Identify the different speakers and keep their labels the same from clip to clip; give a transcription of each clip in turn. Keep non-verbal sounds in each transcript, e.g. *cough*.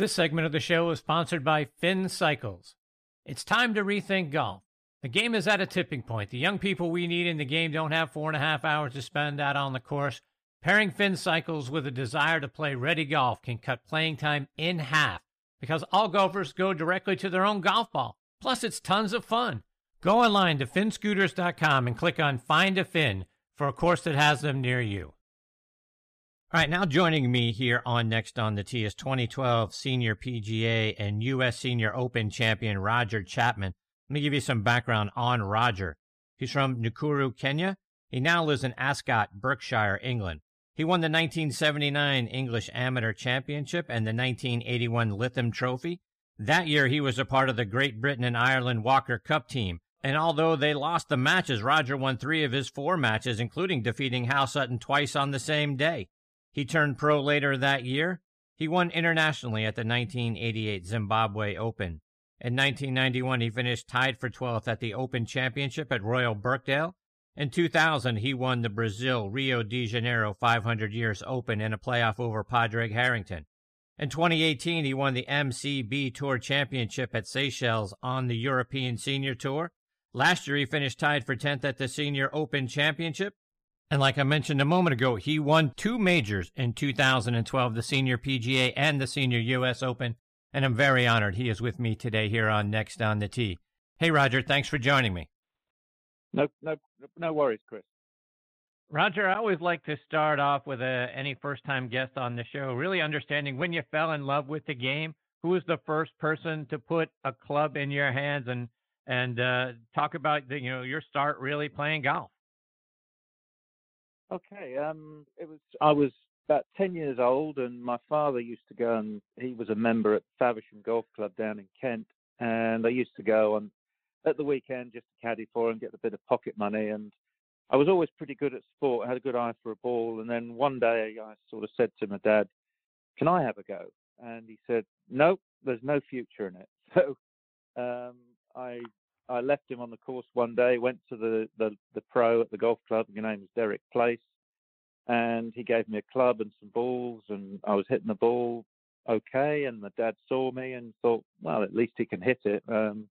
Speaker 1: This segment of the show is sponsored by Finn Cycles. It's time to rethink golf. The game is at a tipping point. The young people we need in the game don't have four and a half hours to spend out on the course. Pairing Finn Cycles with a desire to play ready golf can cut playing time in half because all golfers go directly to their own golf ball. Plus, it's tons of fun. Go online to finscooters.com and click on Find a Fin for a course that has them near you. All right, now joining me here on Next on the Tee is 2012 Senior PGA and U.S. Senior Open champion Roger Chapman. Let me give you some background on Roger. He's from Nakuru, Kenya. He now lives in Ascot, Berkshire, England. He won the 1979 English Amateur Championship and the 1981 Lytham Trophy. That year, he was a part of the Great Britain and Ireland Walker Cup team. And although they lost the matches, Roger won three of his four matches, including defeating Hal Sutton twice on the same day. He turned pro later that year. He won internationally at the 1988 Zimbabwe Open. In 1991, he finished tied for 12th at the Open Championship at Royal Birkdale. In 2000, he won the Brazil Rio de Janeiro 500 Years Open in a playoff over Padraig Harrington. In 2018, he won the MCB Tour Championship at Seychelles on the European Senior Tour. Last year, he finished tied for 10th at the Senior Open Championship. And like I mentioned a moment ago, he won two majors in 2012, the Senior PGA and the Senior US Open. And I'm very honored he is with me today here on Next on the Tee. Hey, Roger, thanks for joining me.
Speaker 2: No, no, no worries, Chris.
Speaker 1: Roger, I always like to start off with a, any first time guest on the show, really understanding when you fell in love with the game. Who was the first person to put a club in your hands and and uh, talk about the, you know your start really playing golf?
Speaker 2: Okay. Um, it was I was about ten years old, and my father used to go and he was a member at Faversham Golf Club down in Kent, and I used to go on at the weekend just to caddy for him, get a bit of pocket money, and I was always pretty good at sport. Had a good eye for a ball, and then one day I sort of said to my dad, "Can I have a go?" And he said, "Nope, there's no future in it." *laughs* So um, I I left him on the course one day, went to the, the, the pro at the golf club. His name is Derek Place. And he gave me a club and some balls, and I was hitting the ball okay. And my dad saw me and thought, well, at least he can hit it. Um,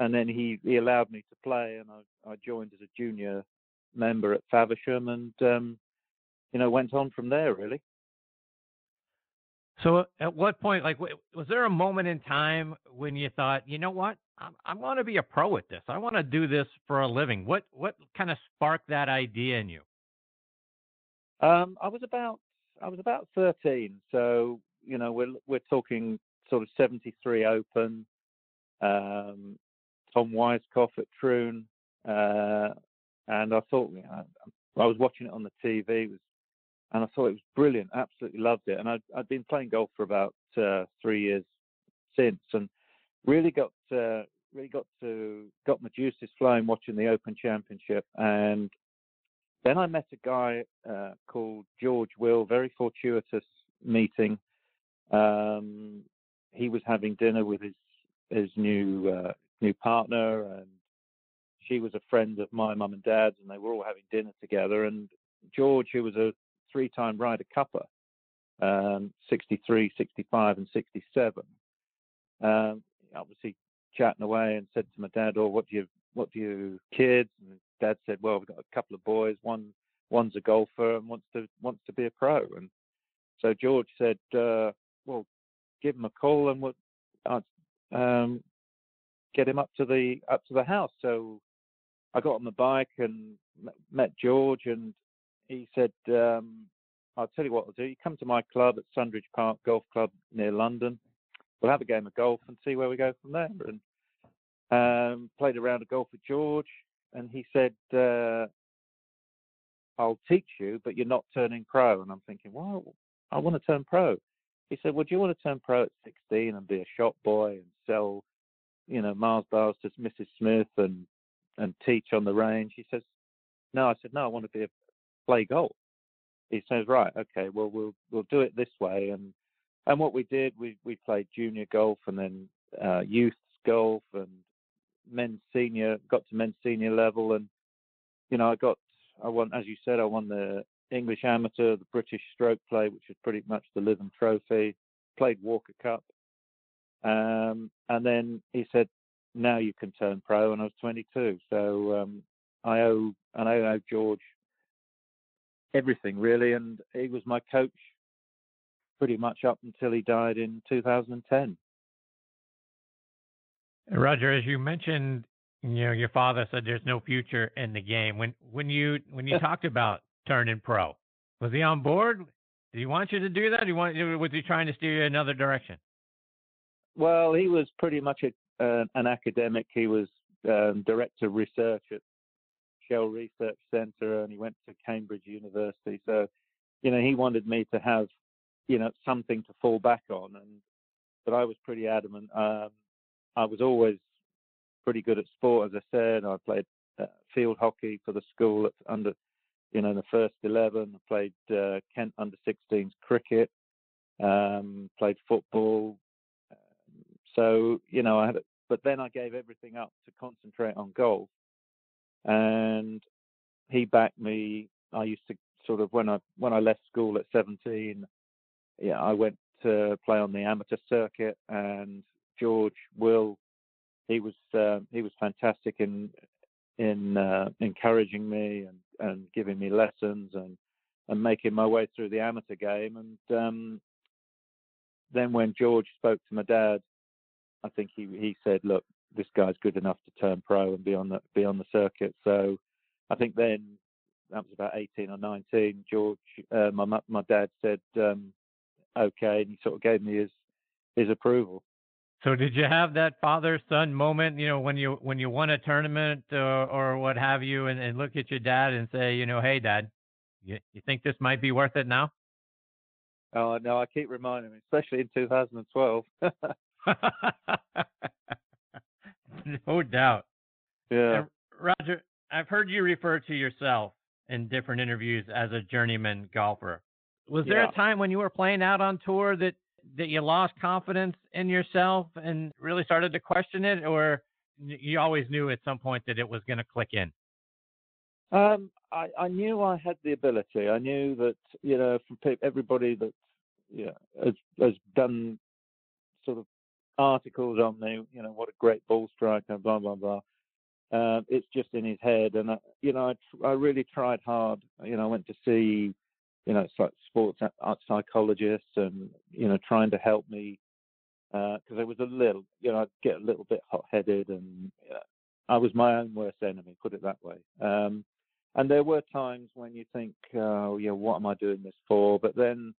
Speaker 2: and then he, he allowed me to play, and I, I joined as a junior member at Faversham, and um, you know went on from there really.
Speaker 1: So, at what point, like, was there a moment in time when you thought, you know what, I'm, I want to be a pro at this. I want to do this for a living. What what kind of sparked that idea in you?
Speaker 2: Um, I was about I was about 13, so you know we're we're talking sort of 73 Open, um, Tom Weiskopf at Troon, uh, and I thought you know, I was watching it on the TV, was, and I thought it was brilliant. Absolutely loved it, and I'd, I'd been playing golf for about uh, three years since, and really got uh, really got to got my juices flowing watching the Open Championship, and then I met a guy uh, called George Will. Very fortuitous meeting. Um, he was having dinner with his his new uh, new partner, and she was a friend of my mum and dad's, and they were all having dinner together. And George, who was a three-time Ryder Cupper, um, 63, 65, and 67, um, obviously chatting away and said to my dad, "Oh, what do you what do you kids?" And dad said, "Well, we've got a couple of boys. One one's a golfer and wants to wants to be a pro." And so George said, uh, "Well, give him a call and we'll uh, um, get him up to the up to the house." So I got on the bike and met George, and he said, um, "I'll tell you what I'll do. You come to my club at Sundridge Park Golf Club near London." We'll have a game of golf and see where we go from there. And um, played a round of golf with George, and he said, uh, "I'll teach you, but you're not turning pro." And I'm thinking, well, I want to turn pro. he said, "Well, do you want to turn pro at 16 and be a shop boy and sell, you know, Mars bars to Mrs. Smith and and teach on the range?" He says, "No." I said, "No, I want to be a play golf." He says, "Right, okay, well, we'll we'll do it this way." And and what we did, we we played junior golf and then uh, youth golf and men's senior, got to men's senior level, and you know, I got, I won, as you said, I won the English Amateur, the British Stroke Play, which is pretty much the Lytham Trophy. Played Walker Cup, um, and then he said, "Now you can turn pro." And I was 22, so um, I owe and I owe George everything really, and he was my coach pretty much up until he died in 2010.
Speaker 1: Roger, as you mentioned, you know, your father said there's no future in the game. When when you when you talked about turning pro, was he on board? Did he want you to do that? He want was he trying to steer you another direction?
Speaker 2: Well, he was pretty much a, uh, an academic. He was um, director of research at Shell Research Centre, and he went to Cambridge University. So, you know, he wanted me to have, you know, something to fall back on, and but I was pretty adamant. Um, I was always pretty good at sport, as I said. I played uh, field hockey for the school at under, you know, the first eleven. I played uh, Kent under 16s cricket. Um, played football. So you know, I had, but then I gave everything up to concentrate on golf, and he backed me. I used to sort of when I when I left school at 17, yeah, I went to play on the amateur circuit, and George Will, he was uh, he was fantastic in in uh, encouraging me and, and giving me lessons and and making my way through the amateur game. And um, then when George spoke to my dad, I think he he said, "Look, this guy's good enough to turn pro and be on the be on the circuit." So I think then that was about 18 or 19. George, uh, my my dad said, um, "Okay," and he sort of gave me his his approval.
Speaker 1: So did you have that father son moment, you know, when you when you won a tournament or, or what have you, and, and look at your dad and say, you know, hey, dad, you, you think this might be worth it now?
Speaker 2: Oh no, I keep reminding him, especially in 2012. *laughs*
Speaker 1: no doubt.
Speaker 2: Yeah.
Speaker 1: And Roger, I've heard you refer to yourself in different interviews as a journeyman golfer. Was there
Speaker 2: Yeah.
Speaker 1: a time when you were playing out on tour that that you lost confidence in yourself and really started to question it, or you always knew at some point that it was going to click in?
Speaker 2: Um, I, I knew I had the ability. I knew that you know from pe- everybody that know, has has done sort of articles on me. You know what a great ball striker, blah blah blah. Um, it's just in his head, and I, you know I, tr- I really tried hard. You know I went to see you know it's like sports art psychologists, and you know trying to help me because I was a little you know I'd get a little bit hot headed, and uh, I was my own worst enemy. Put it that way. Um, and there were times when you think, oh, yeah, what am I doing this for? But then,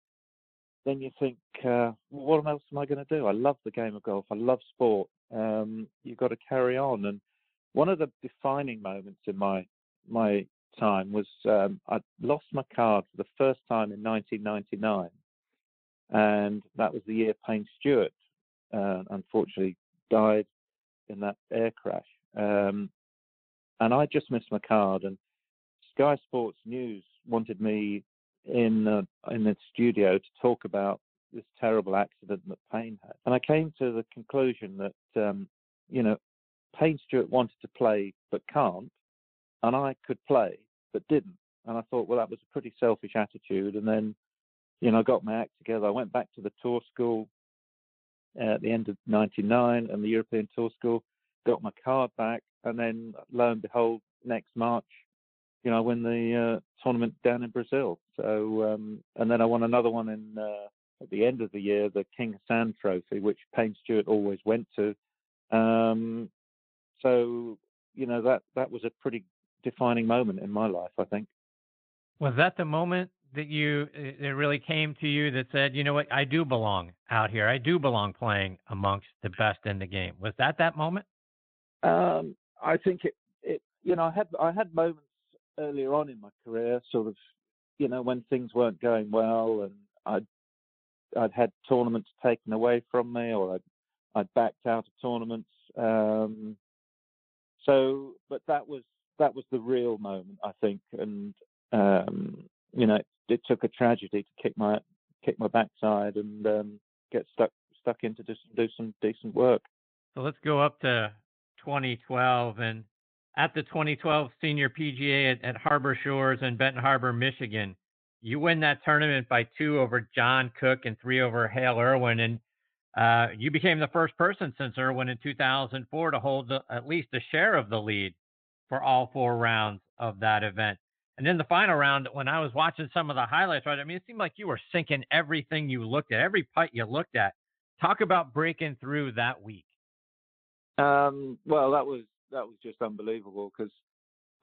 Speaker 2: then you think, uh, what else am I going to do? I love the game of golf. I love sport. Um, you've got to carry on. And one of the defining moments in my my time was um, I lost my card for the first time in 1999, and that was the year Payne Stewart uh, unfortunately died in that air crash. Um, and I just missed my card, and Sky Sports News wanted me in uh, in the studio to talk about this terrible accident that Payne had. And I came to the conclusion that um, you know Payne Stewart wanted to play but can't, and I could play but didn't. And I thought, well, that was a pretty selfish attitude. And then, you know, I got my act together. I went back to the tour school at the end of '99 and the European Tour School, got my card back, and then lo and behold, next March, you know, I win the uh, tournament down in Brazil. So, um, and then I won another one in uh, at the end of the year, the King Hassan Trophy, which Payne Stewart always went to. Um, so, you know, that that was a pretty defining moment in my life, I think.
Speaker 1: Was that the moment that you it really came to you that said, you know what, I do belong out here. I do belong playing amongst the best in the game. Was that that moment?
Speaker 2: Um, I think it, it, you know, I had I had moments earlier on in my career, sort of, you know, when things weren't going well, and I'd I'd had tournaments taken away from me, or I'd I'd backed out of tournaments. Um, so, but that was that was the real moment, I think, and um, you know, it, it, took a tragedy to kick my kick my backside and um, get stuck stuck into do some, do some decent work.
Speaker 1: So let's go up to 2012 and at the 2012 Senior PGA at, at Harbor Shores in Benton Harbor, Michigan. You win that tournament by two over John Cook and three over Hale Irwin, and uh, you became the first person since Irwin in 2004 to hold the, at least a share of the lead for all four rounds of that event. And in the final round, when I was watching some of the highlights, right, I mean, it seemed like you were sinking everything you looked at, every putt you looked at. Talk about breaking through that week.
Speaker 2: Um, well, that was that was just unbelievable because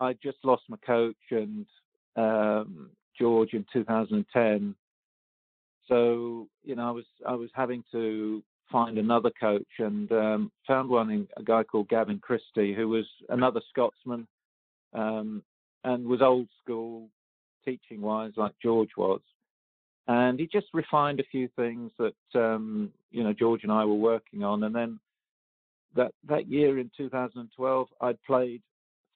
Speaker 2: I just lost my coach and um, George in 2010. So you know, I was I was having to find another coach and um, found one in a guy called Gavin Christie, who was another Scotsman um, and was old school teaching wise, like George was. And he just refined a few things that um, you know George and I were working on, and then that that year in 2012, I'd played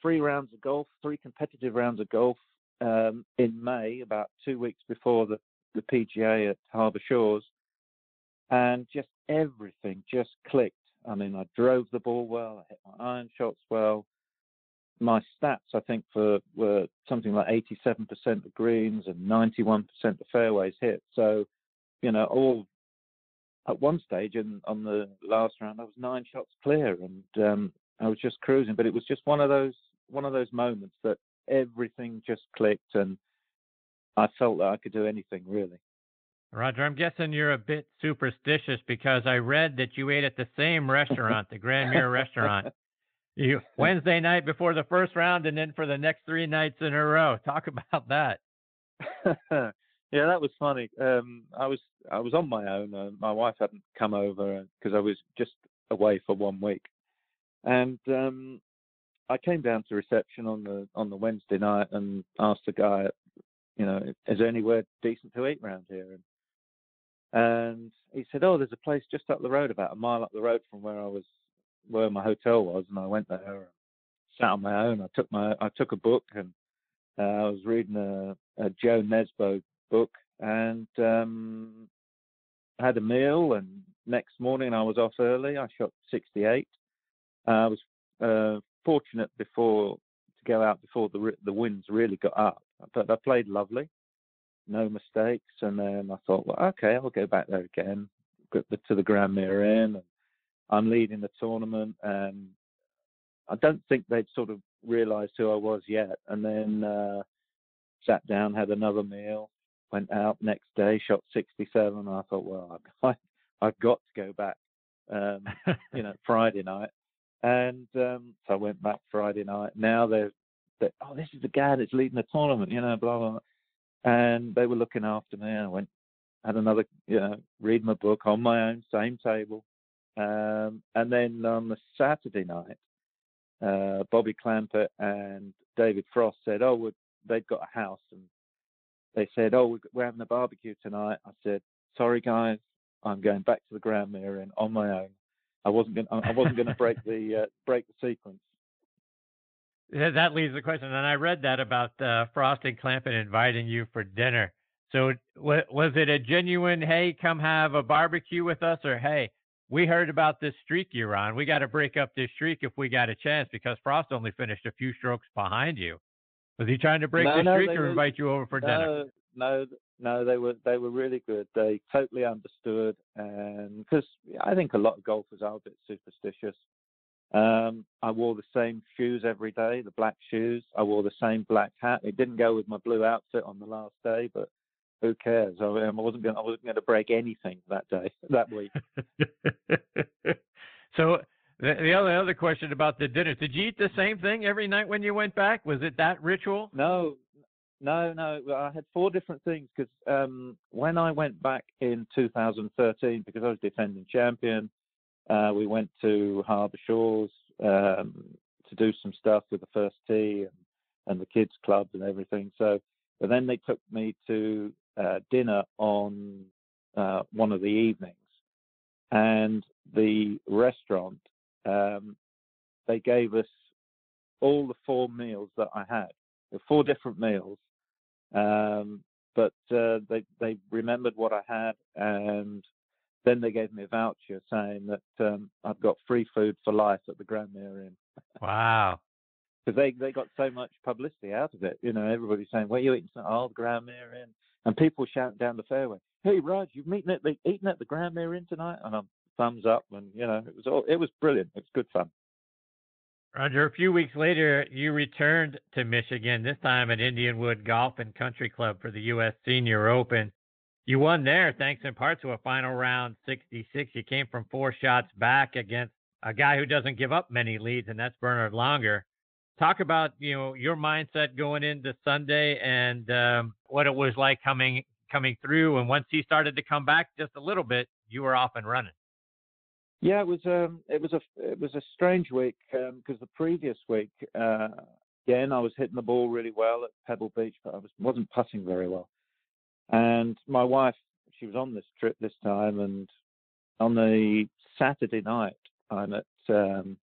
Speaker 2: three rounds of golf, three competitive rounds of golf um, in May, about two weeks before the, the PGA at Harbour Shores, and just everything just clicked. I mean, I drove the ball well, I hit my iron shots well. My stats, I think, for were something like 87% of greens and 91% of fairways hit. So, you know, all at one stage and on the last round I was nine shots clear and um, I was just cruising. But it was just one of those one of those moments that everything just clicked and I felt that I could do anything really.
Speaker 1: Roger, I'm guessing you're a bit superstitious because I read that you ate at the same restaurant, the Grandmere restaurant, you *laughs* Wednesday night before the first round and then for the next three nights in a row. Talk about that. *laughs*
Speaker 2: Yeah, that was funny. Um, I was I was on my own. Uh, my wife hadn't come over because I was just away for one week, and um, I came down to reception on the on the Wednesday night and asked the guy, you know, is there anywhere decent to eat around here? And, and he said, oh, there's a place just up the road, about a mile up the road from where I was, where my hotel was, and I went there and sat on my own. I took my I took a book and uh, I was reading a, a Jo Nesbo book and um, had a meal. And next morning I was off early. I shot 68. Uh, I was uh, fortunate before to go out before the the winds really got up, but I played lovely, no mistakes. And then I thought, well, okay, I'll go back there again, to the Grandmere Inn. And I'm leading the tournament, and I don't think they'd sort of realised who I was yet. And then uh, sat down, had another meal, went out next day, shot 67. I thought, well, *laughs* I, I've got to go back, um, you know, *laughs* Friday night. And um, so I went back Friday night. Now they're, they're, oh, this is the guy that's leading the tournament, you know, blah, blah, blah. And they were looking after me. I went, had another, you know, read my book on my own, same table. Um, and then on the Saturday night, uh, Bobby Clampett and David Frost said, oh, they'd got a house and they said, "Oh, we're having a barbecue tonight." I said, "Sorry, guys, I'm going back to the Grandmere and on my own. I wasn't going. I wasn't going to break the uh, break the sequence."
Speaker 1: That leaves the question, and I read that about uh, Frost and Clampett inviting you for dinner. So was it a genuine, "Hey, come have a barbecue with us," or "Hey, we heard about this streak you're on. We got to break up this streak if we got a chance," because Frost only finished a few strokes behind you. Was he trying to break
Speaker 2: no,
Speaker 1: the
Speaker 2: no,
Speaker 1: streak or
Speaker 2: were,
Speaker 1: invite you over for
Speaker 2: no,
Speaker 1: dinner?
Speaker 2: No, no, they were they were really good. They totally understood, and because I think a lot of golfers are a bit superstitious. Um, I wore the same shoes every day, the black shoes. I wore the same black hat. It didn't go with my blue outfit on the last day, but who cares? I, I wasn't going. I wasn't going to break anything that day, *laughs* that week. *laughs*
Speaker 1: so the, the other other question about the dinner: Did you eat the same thing every night when you went back? Was it that ritual?
Speaker 2: No, no, no. I had four different things because um, when I went back in 2013, because I was defending champion, uh, we went to Harbour Shores um, to do some stuff with the first tee and, and the kids clubs and everything. So, but then they took me to uh, dinner on uh, one of the evenings, and the restaurant um, they gave us all the four meals that I had. Were four different meals, um, but uh, they they remembered what I had, and then they gave me a voucher saying that um, I've got free food for life at the Grandmere Inn.
Speaker 1: Wow. *laughs*
Speaker 2: Because they, they got so much publicity out of it. You know, everybody's saying, where are you eating? Oh, the Grandmere Inn. And people shouting down the fairway, hey, Raj, you've eaten at the, eaten at the Grandmere Inn tonight? And I'm thumbs up. And, you know, it was all, it was brilliant. It was good fun.
Speaker 1: Roger, a few weeks later, you returned to Michigan, this time at Indianwood Golf and Country Club for the U.S. Senior Open. You won there thanks in part to a final round 66. You came from four shots back against a guy who doesn't give up many leads, and that's Bernhard Langer. Talk about you know your mindset going into Sunday and um, what it was like coming coming through. And once he started to come back just a little bit, you were off and running.
Speaker 2: Yeah, it was um, it was a it was a strange week because um, the previous week uh, again I was hitting the ball really well at Pebble Beach, but I was wasn't putting very well. And my wife, she was on this trip this time, and on the Saturday night, I'm at um,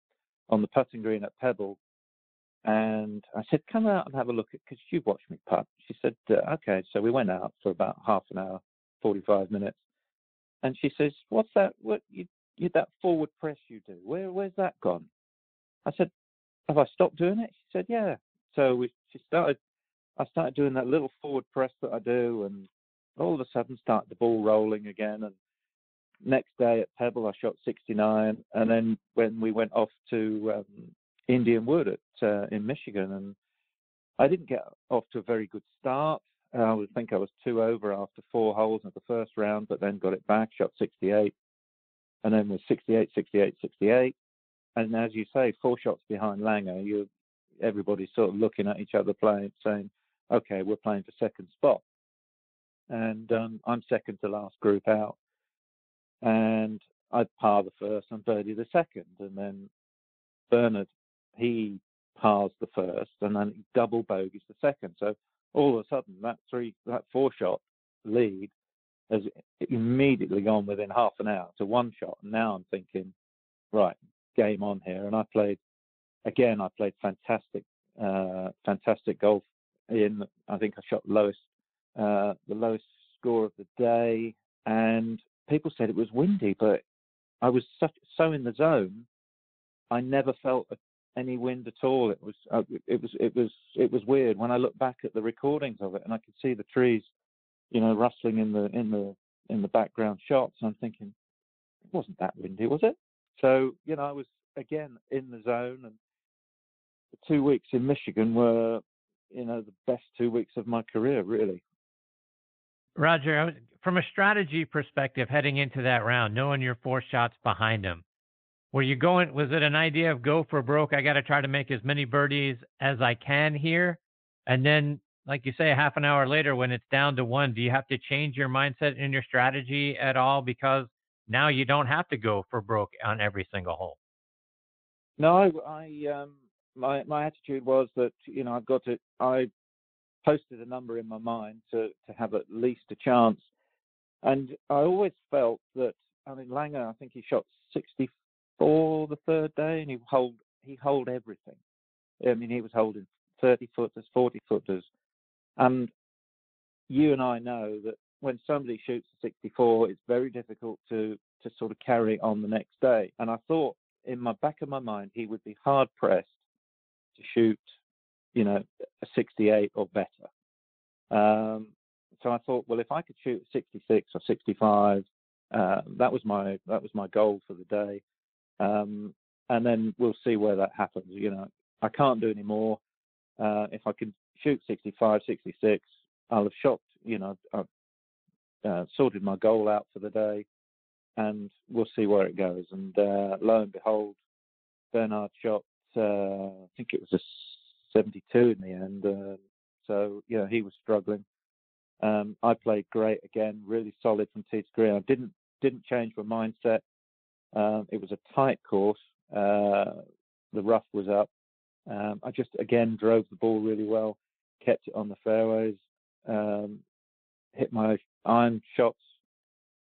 Speaker 2: on the putting green at Pebble, and I said, "Come out and have a look at," because you've watched me putt. She said, uh, "Okay." So we went out for about half an hour, 45 minutes, and she says, "What's that? What you you, that forward press you do, where where's that gone? I said, have I stopped doing it? She said, yeah. So we, she started, I started doing that little forward press that I do, and all of a sudden started the ball rolling again. And next day at Pebble, I shot 69, and then when we went off to um, Indianwood at uh, in Michigan, and I didn't get off to a very good start. I would think I was two over after four holes in the first round, but then got it back, shot 68 and then was 68, 68, 68. And as you say, four shots behind Langer, you everybody's sort of looking at each other playing, saying, okay, we're playing for second spot. And um, I'm second to last group out. And I par the first and birdie the second. And then Bernhard he pars the first and then he double bogeys the second. So all of a sudden that three that four shot lead has immediately gone within half an hour to one shot. And now I'm thinking, right, game on here. And I played again. I played fantastic, uh, fantastic golf. In I think I shot lowest, uh, the lowest score of the day, and people said it was windy, but I was such, so in the zone. I never felt any wind at all. It was, uh, it was, it was, it was weird. When I look back at the recordings of it, and I could see the trees you know, rustling in the in the in the background shots. I'm thinking, it wasn't that windy, was it? So you know, I was again in the zone, and the two weeks in Michigan were, you know, the best two weeks of my career, really.
Speaker 1: Roger, from a strategy perspective, heading into that round, knowing you're four shots behind him, were you going? Was it an idea of go for broke? I got to try to make as many birdies as I can here, and then like you say, half an hour later when it's down to one, do you have to change your mindset and your strategy at all because now you don't have to go for broke on every single hole?
Speaker 2: No, I, I um, my my attitude was that you know I've got to. I posted a number in my mind to to have at least a chance, and I always felt that. I mean, Langer, I think he shot 64 the third day, and he hold he hold everything. I mean, he was holding 30 footers, 40 footers, and you and I know that when somebody shoots a 64, it's very difficult to to sort of carry on the next day. And I thought in my back of my mind he would be hard pressed to shoot, you know, a 68 or better. Um, so I thought, well, if I could shoot 66 or 65, uh, that was my that was my goal for the day. Um, and then we'll see where that happens. You know, I can't do any more. Uh, if I can shoot 65, 66, I'll have shot, you know, I've uh, sorted my goal out for the day, and we'll see where it goes. And uh, lo and behold, Bernhard shot, uh, I think it was a 72 in the end. Uh, so, yeah, he was struggling. Um, I played great again, really solid from tee to green. I didn't didn't change my mindset. Um, it was a tight course. Uh, the rough was up. Um, I just again drove the ball really well kept it on the fairways, um, hit my iron shots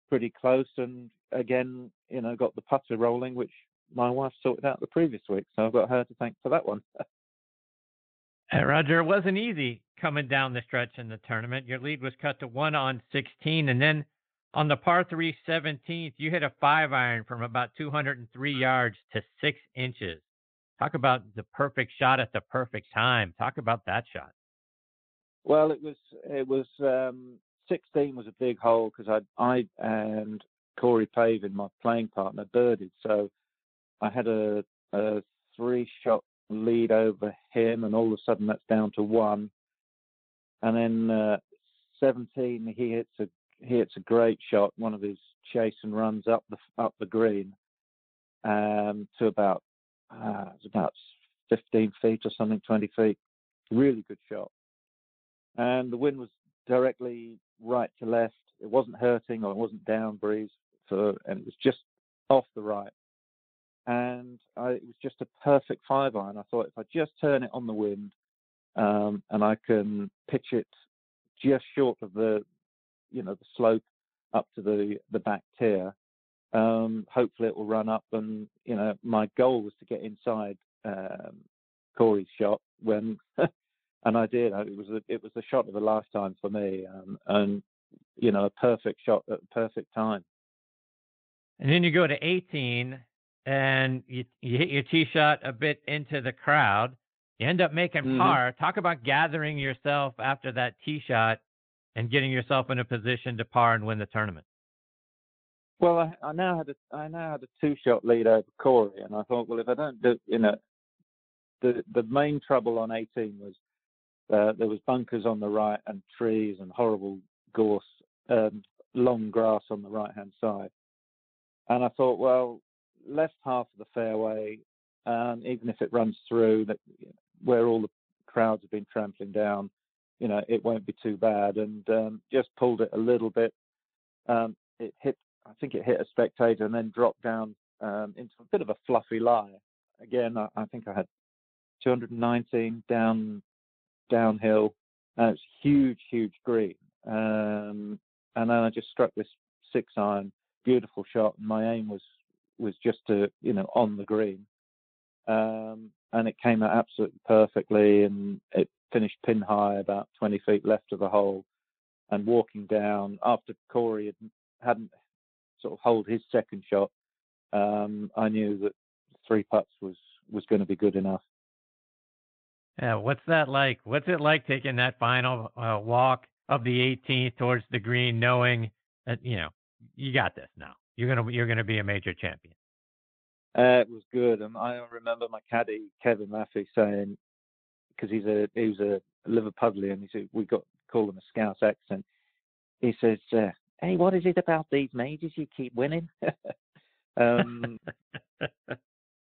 Speaker 2: pretty close, and again, you know, got the putter rolling, which my wife sorted out the previous week, so I've got her to thank for that one. *laughs*
Speaker 1: Hey, Roger, it wasn't easy coming down the stretch in the tournament. Your lead was cut to one on 16, and then on the par 3 17th, you hit a five iron from about 203 yards to six inches. Talk about the perfect shot at the perfect time. Talk about that shot.
Speaker 2: Well, it was it was um, 16 was a big hole because I I and Corey Pavin, my playing partner, birdied. So I had a, a three shot lead over him, and all of a sudden that's down to one. And then uh, 17, he hits a he hits a great shot, one of his chase and runs up the up the green um, to about uh, it's about 15 feet or something, 20 feet. Really good shot. And the wind was directly right to left. It wasn't hurting or it wasn't down breeze for, and it was just off the right. And I, it was just a perfect five iron. I thought if I just turn it on the wind um, and I can pitch it just short of the, you know, the slope up to the the back tier, um, hopefully it will run up. And you know, my goal was to get inside um, Corey's shot when, *laughs* and I did. It was a, it was the shot of a lifetime for me, um, and you know, a perfect shot at the perfect time.
Speaker 1: And then you go to 18, and you you hit your tee shot a bit into the crowd. You end up making
Speaker 2: mm-hmm.
Speaker 1: par. Talk about gathering yourself after that tee shot and getting yourself in a position to par and win the tournament.
Speaker 2: Well, I, I now had a I now had a two shot lead over Corey, and I thought, well, if I don't do, you know, the the main trouble on 18 was uh, there was bunkers on the right and trees and horrible gorse, um, long grass on the right hand side, and I thought, well, left half of the fairway, um, even if it runs through that where all the crowds have been trampling down, you know, it won't be too bad, and um, just pulled it a little bit. Um, it hit I think it hit a spectator and then dropped down um, into a bit of a fluffy lie. Again, I, I think I had 219 down downhill. And it's huge, huge green. Um, and then I just struck this six iron, beautiful shot. And my aim was was just to you know on the green, um, and it came out absolutely perfectly. And it finished pin high, about 20 feet left of the hole. And walking down after Corey had, hadn't sort of hold his second shot, um, I knew that three putts was was going to be good enough.
Speaker 1: Yeah, what's that like? What's it like taking that final uh, walk of the 18th towards the green, knowing that you know you got this now. You're gonna you're gonna be a major champion.
Speaker 2: Uh, it was good, and I remember my caddy Kevin Maffey saying because he's a he was a Liverpudlian. He said we got call him a Scouse accent. He says, uh, hey, what is it about these majors you keep winning? *laughs* um, *laughs*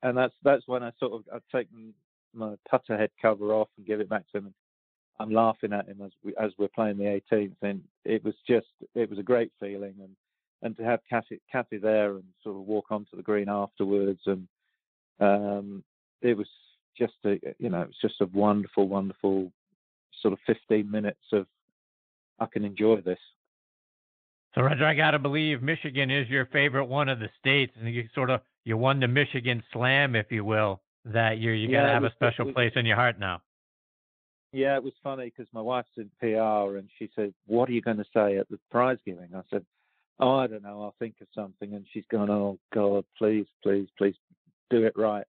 Speaker 2: and that's that's when I sort of I've taken my putter head cover off and give it back to him. I'm laughing at him as we as we're playing the 18th, and it was just it was a great feeling, and and to have Kathy Kathy there and sort of walk onto the green afterwards, and um, it was just a you know it's just a wonderful wonderful sort of 15 minutes of I can enjoy this.
Speaker 1: So Roger, I gotta believe Michigan is your favorite one of the states, and you sort of you won the Michigan Slam, if you will, that year. You gotta have was, a special was, place in your heart now.
Speaker 2: Yeah, it was funny because my wife's in PR, and she said, "What are you going to say at the prize giving?" I said, "Oh, I don't know. I'll think of something." And she's gone, "Oh God, please, please, please, do it right."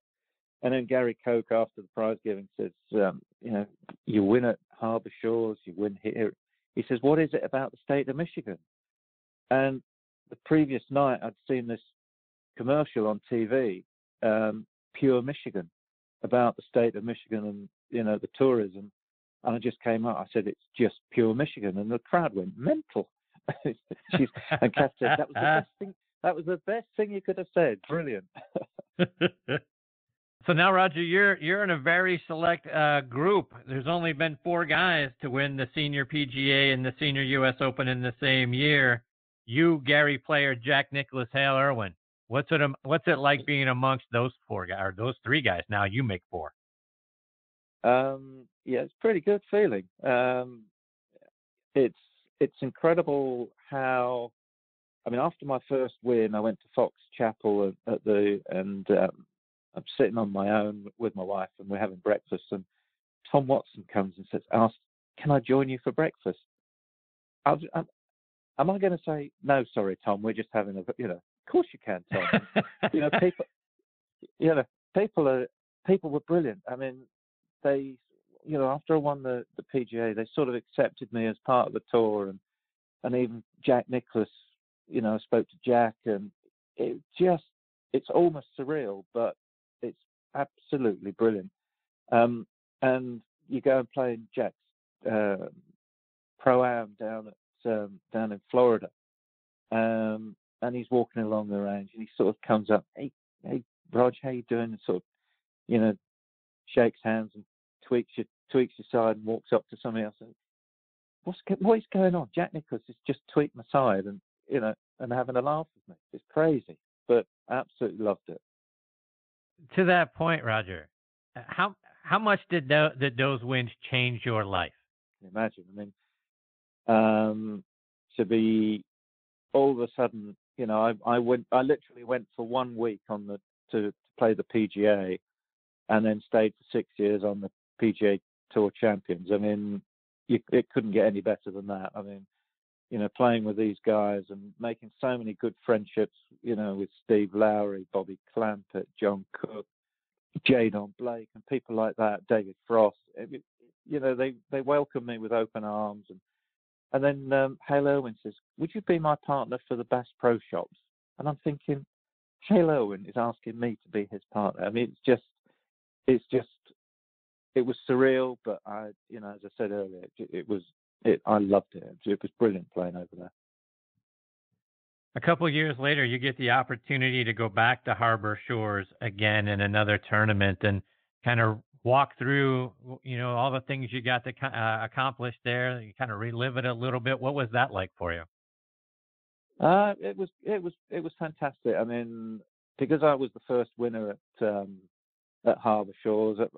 Speaker 2: And then Gary Koch, after the prize giving, says, um, "You know, you win at Harbour Shores, you win here." He says, "What is it about the state of Michigan?" And the previous night, I'd seen this commercial on TV, um, Pure Michigan, about the state of Michigan and you know the tourism. And I just came out. I said, "It's just pure Michigan," and the crowd went mental. *laughs* She's, and Kath said, "That was the best thing. That was the best thing you could have said. Brilliant." *laughs*
Speaker 1: so now, Roger, you're you're in a very select uh, group. There's only been four guys to win the Senior PGA and the Senior U.S. Open in the same year you, Gary Player, Jack Nicklaus, Hale Irwin. What's it What's it like being amongst those four guys or those three guys? Now you make four.
Speaker 2: Um, yeah, it's pretty good feeling. Um, it's it's incredible how I mean, after my first win, I went to Fox Chapel at, the and um, I'm sitting on my own with my wife, and we're having breakfast, and Tom Watson comes and says, "Ask, can I join you for breakfast?" I was, I'm, am I going to say no? Sorry, Tom. We're just having a, you know, of course you can, Tom. *laughs* you know, people, you know, people are people were brilliant. I mean, they, you know, after I won the the PGA, they sort of accepted me as part of the tour, and and even Jack Nicklaus, you know, I spoke to Jack, and it just it's almost surreal, but it's absolutely brilliant. Um, and you go and play in Jack's uh, pro am down at um, down in Florida, um, and he's walking along the range, and he sort of comes up, hey, hey, Rog, how you doing? And sort of, you know, shakes hands and tweaks your tweaks your side and walks up to somebody else. And, What's what is going on? Jack Nicklaus is just tweeting my side and you know and having a laugh with me. It's crazy, but absolutely loved it.
Speaker 1: To that point, Roger, how how much did the, did those wins change your life?
Speaker 2: Imagine, I mean, um, to be all of a sudden, you know, I, I went, I literally went for one week on the to, to play the PGA, and then stayed for six years on the PGA Tour Champions. I mean, you, it couldn't get any better than that. I mean, you know, playing with these guys and making so many good friendships, you know, with Steve Lowery, Bobby Clampett, John Cook, Jay Don Blake, and people like that, David Frost. It, you know, they they welcome me with open arms, and and then um, Hale Irwin says, "Would you be my partner for the Bass Pro Shops?" And I'm thinking, Hale Irwin is asking me to be his partner. I mean, it's just, it's just, it was surreal, but I, you know, as I said earlier, it, it was, it, I loved it. It was brilliant playing over there.
Speaker 1: A couple years later, you get the opportunity to go back to Harbor Shores again in another tournament and kind of walk through, you know, all the things you got to uh, accomplish there. You kind of relive it a little bit. What was that like for you?
Speaker 2: Uh, it was it was it was fantastic. I mean, because I was the first winner at um, at Harbour Shores, it,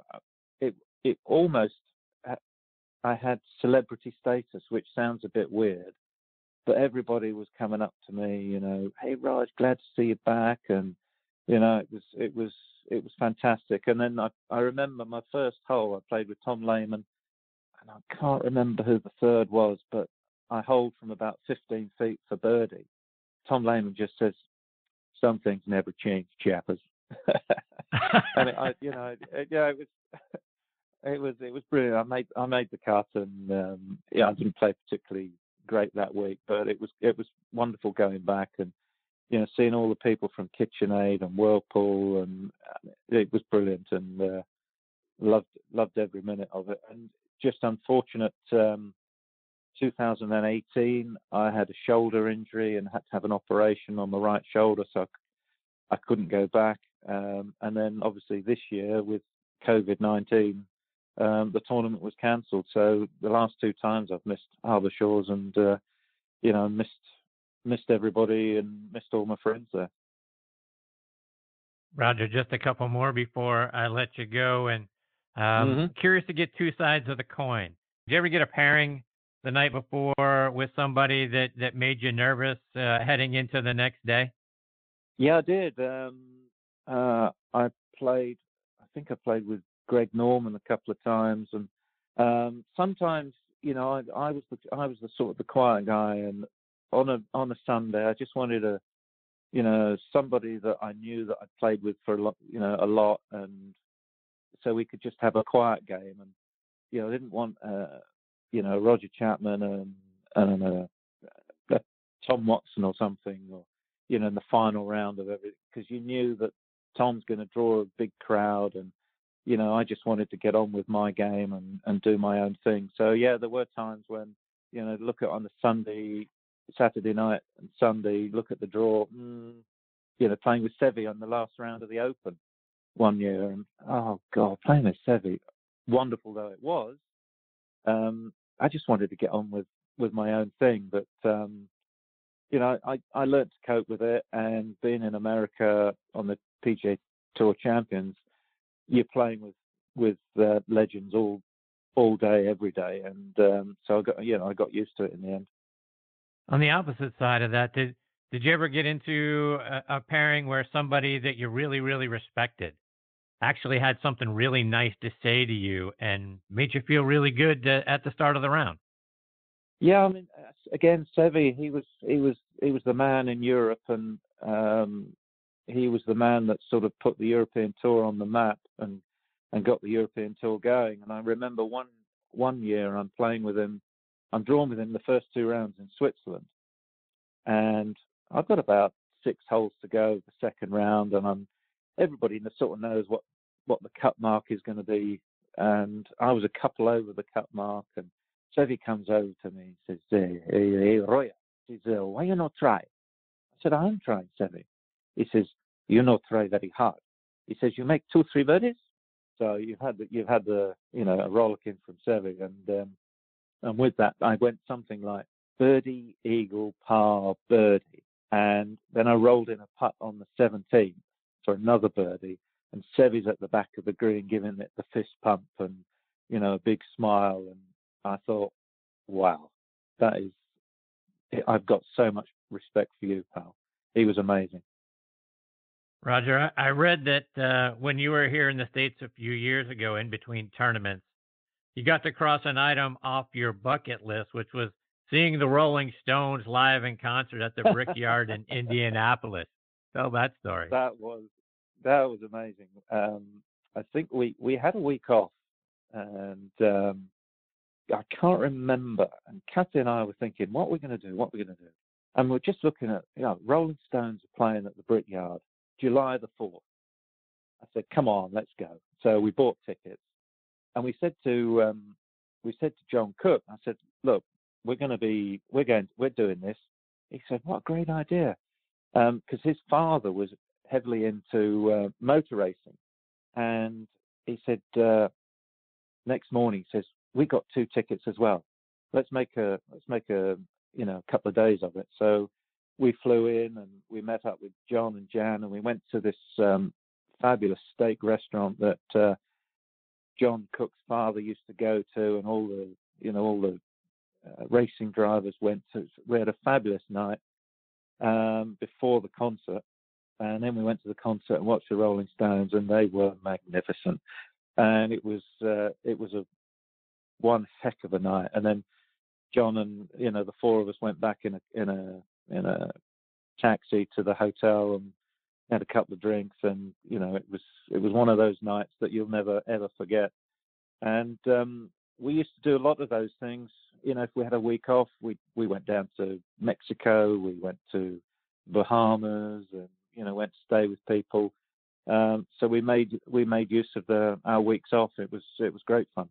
Speaker 2: it almost I had celebrity status, which sounds a bit weird, but everybody was coming up to me, you know, hey Raj, glad to see you back, and you know, it was it was it was fantastic. And then I I remember my first hole, I played with Tom Lehman, and I can't remember who the third was, but I hold from about 15 feet for birdie. Tom Lehman just says, "Some things never change, chappers." *laughs* and it, I, you know, it, yeah, it was, *laughs* it was, it was brilliant. I made, I made the cut, and um, yeah, I didn't play particularly great that week, but it was, it was wonderful going back and you know, seeing all the people from KitchenAid and Whirlpool, and uh, it was brilliant, and uh, loved loved every minute of it. And just unfortunate, um, 2018, I had a shoulder injury and had to have an operation on the right shoulder, so I, I couldn't go back. Um, and then obviously this year with COVID-19, um, the tournament was cancelled. So the last two times I've missed Harbour Shores and uh, you know missed missed everybody and missed all my friends there.
Speaker 1: Roger, just a couple more before I let you go. And um, mm-hmm. curious to get two sides of the coin. Did you ever get a pairing the night before with somebody that, that made you nervous uh, heading into the next day?
Speaker 2: Yeah, I did. Um, uh, I played. I think I played with Greg Norman a couple of times, and um, sometimes, you know, I, I was the I was the sort of the quiet guy, and on a on a Sunday. I just wanted a, you know, somebody that I knew that I played with for a lot, you know, a lot, and so we could just have a quiet game. And you know, I didn't want, uh, you know, Roger Chapman and and uh, uh, Tom Watson or something, or you know, in the final round of everything, because you knew that Tom's going to draw a big crowd and you know, I just wanted to get on with my game and, and do my own thing. So yeah, there were times when, you know, look at on the Sunday, Saturday night and Sunday, look at the draw. Mm, you know, playing with Seve on the last round of the Open one year, and oh god, playing with Seve, wonderful though it was, um, I just wanted to get on with with my own thing. But um, you know, I I learned to cope with it, and being in America on the PGA Tour Champions, you're playing with with uh, legends all all day, every day, and um, so I got you know I got used to it in the end.
Speaker 1: On the opposite side of that, did did you ever get into a, a pairing where somebody that you really, really respected actually had something really nice to say to you and made you feel really good uh, at the start of the round?
Speaker 2: Yeah, I mean, again, Seve, he was he was he was the man in Europe, and um, he was the man that sort of put the European Tour on the map and and got the European Tour going. And I remember one one year I'm playing with him, I'm drawn with him the first two rounds in Switzerland, and I've got about six holes to go the second round, and I'm everybody sort of knows what what the cut mark is going to be, and I was a couple over the cut mark, and Seve comes over to me and says, "Hey, hey, hey Roya," he says, "Why you not try?" I said, "I'm trying, Seve." He says, "You not try very hard." He says, "You make two, three birdies." So you've had you've had the you know a rollicking from Seve, and um, and with that I went something like birdie, eagle, par, birdie, and then I rolled in a putt on the 17th for another birdie, and Seve's at the back of the green giving it the fist pump and you know a big smile, and I thought, wow, that is, I've got so much respect for you, pal. He was amazing.
Speaker 1: Roger, I read that uh, when you were here in the States a few years ago in between tournaments, you got to cross an item off your bucket list, which was seeing the Rolling Stones live in concert at the Brickyard in Indianapolis. Tell that story.
Speaker 2: That was that was amazing. Um, I think we we had a week off, and um, I can't remember. And Kathy and I were thinking, what we're going to do, what we're going to do, and we're just looking at, you know, Rolling Stones are playing at the Brickyard, July the 4th. I said, come on, let's go. So we bought tickets and we said to, um, we said to John Cook, I said, look, we're going to be, we're going, we're doing this. He said, what a great idea. Because um, his father was heavily into uh, motor racing. And he said, uh, next morning, he says, we got two tickets as well. Let's make a, let's make a, you know, a couple of days of it. So we flew in and we met up with John and Jan, and we went to this um, fabulous steak restaurant that uh, John Cook's father used to go to, and all the you know all the uh, racing drivers went to. We had a fabulous night um, before the concert, and then we went to the concert and watched the Rolling Stones, and they were magnificent. And it was uh, it was a one heck of a night. And then John and you know the four of us went back in a in a in a taxi to the hotel and had a couple of drinks and you know it was it was one of those nights that you'll never ever forget. And um we used to do a lot of those things. You know if we had a week off we we went down to mexico we went to bahamas and you know went to stay with people. Um so we made we made use of the our weeks off. It was it was great fun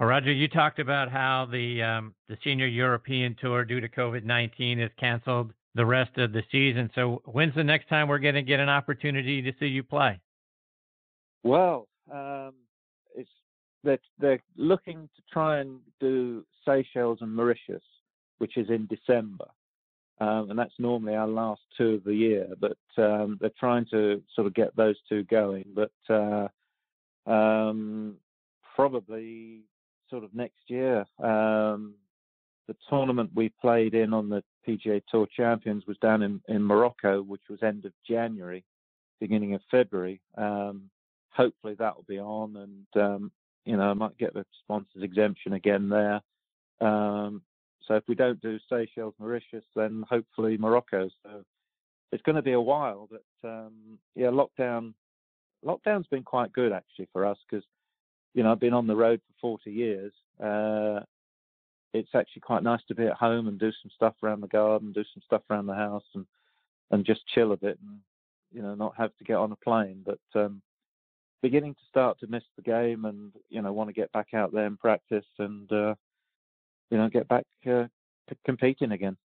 Speaker 1: well, Roger, you talked about how the um, the senior European tour due to COVID nineteen is canceled the rest of the season. So when's the next time we're going to get an opportunity to see you play?
Speaker 2: Well, um, it's they're, they're looking to try and do Seychelles and Mauritius, which is in December. Um, and that's normally our last two of the year. But um, they're trying to sort of get those two going. But uh, um, probably sort of next year. Um, the tournament we played in on the PGA Tour Champions was down in, in Morocco, which was end of January, beginning of February. Um, hopefully that will be on, and um, you know I might get the sponsors exemption again there. Um, so if we don't do Seychelles, Mauritius, then hopefully Morocco. So it's going to be a while, but um, yeah, lockdown lockdown's been quite good actually for us because you know, I've been on the road for 40 years. Uh, it's actually quite nice to be at home and do some stuff around the garden, do some stuff around the house, and and just chill a bit, and you know, not have to get on a plane. But um, beginning to start to miss the game, and you know, want to get back out there and practice, and uh, you know, get back uh, competing again.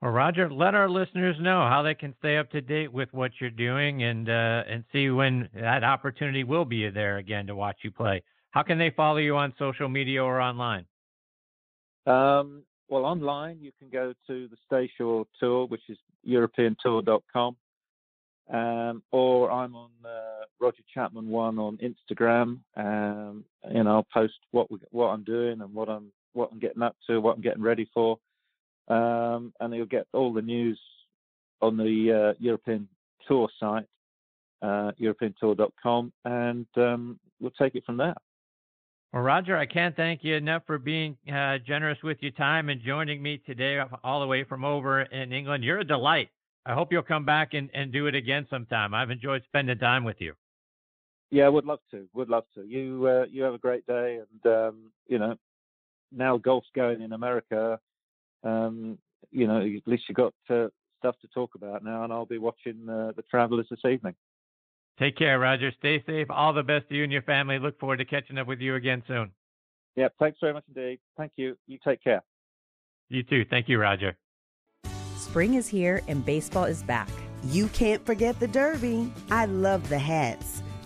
Speaker 1: Well, Roger, let our listeners know how they can stay up to date with what you're doing and uh, and see when that opportunity will be there again to watch you play. How can they follow you on social media or online?
Speaker 2: Um, well, online you can go to the Staysure Tour, which is EuropeanTour.com, um, or I'm on uh, Roger Chapman One on Instagram, um, and I'll post what we, what I'm doing and what I'm what I'm getting up to, what I'm getting ready for. Um, and you'll get all the news on the uh, European Tour site, uh, EuropeanTour.com, and um, we'll take it from there.
Speaker 1: Well, Roger, I can't thank you enough for being uh, generous with your time and joining me today, all the way from over in England. You're a delight. I hope you'll come back and, and do it again sometime. I've enjoyed spending time with you.
Speaker 2: Yeah, would love to. Would love to. You uh, you have a great day, and um, you know now golf's going in America. Um, you know, at least you've got uh, stuff to talk about now, and I'll be watching uh, the Travelers this evening.
Speaker 1: Take care, Roger. Stay safe. All the best to you and your family. Look forward to catching up with you again soon.
Speaker 2: Yeah, thanks very much indeed. Thank you. You take care.
Speaker 1: You too. Thank you, Roger.
Speaker 3: Spring is here and baseball is back.
Speaker 4: You can't forget the Derby. I love the hats.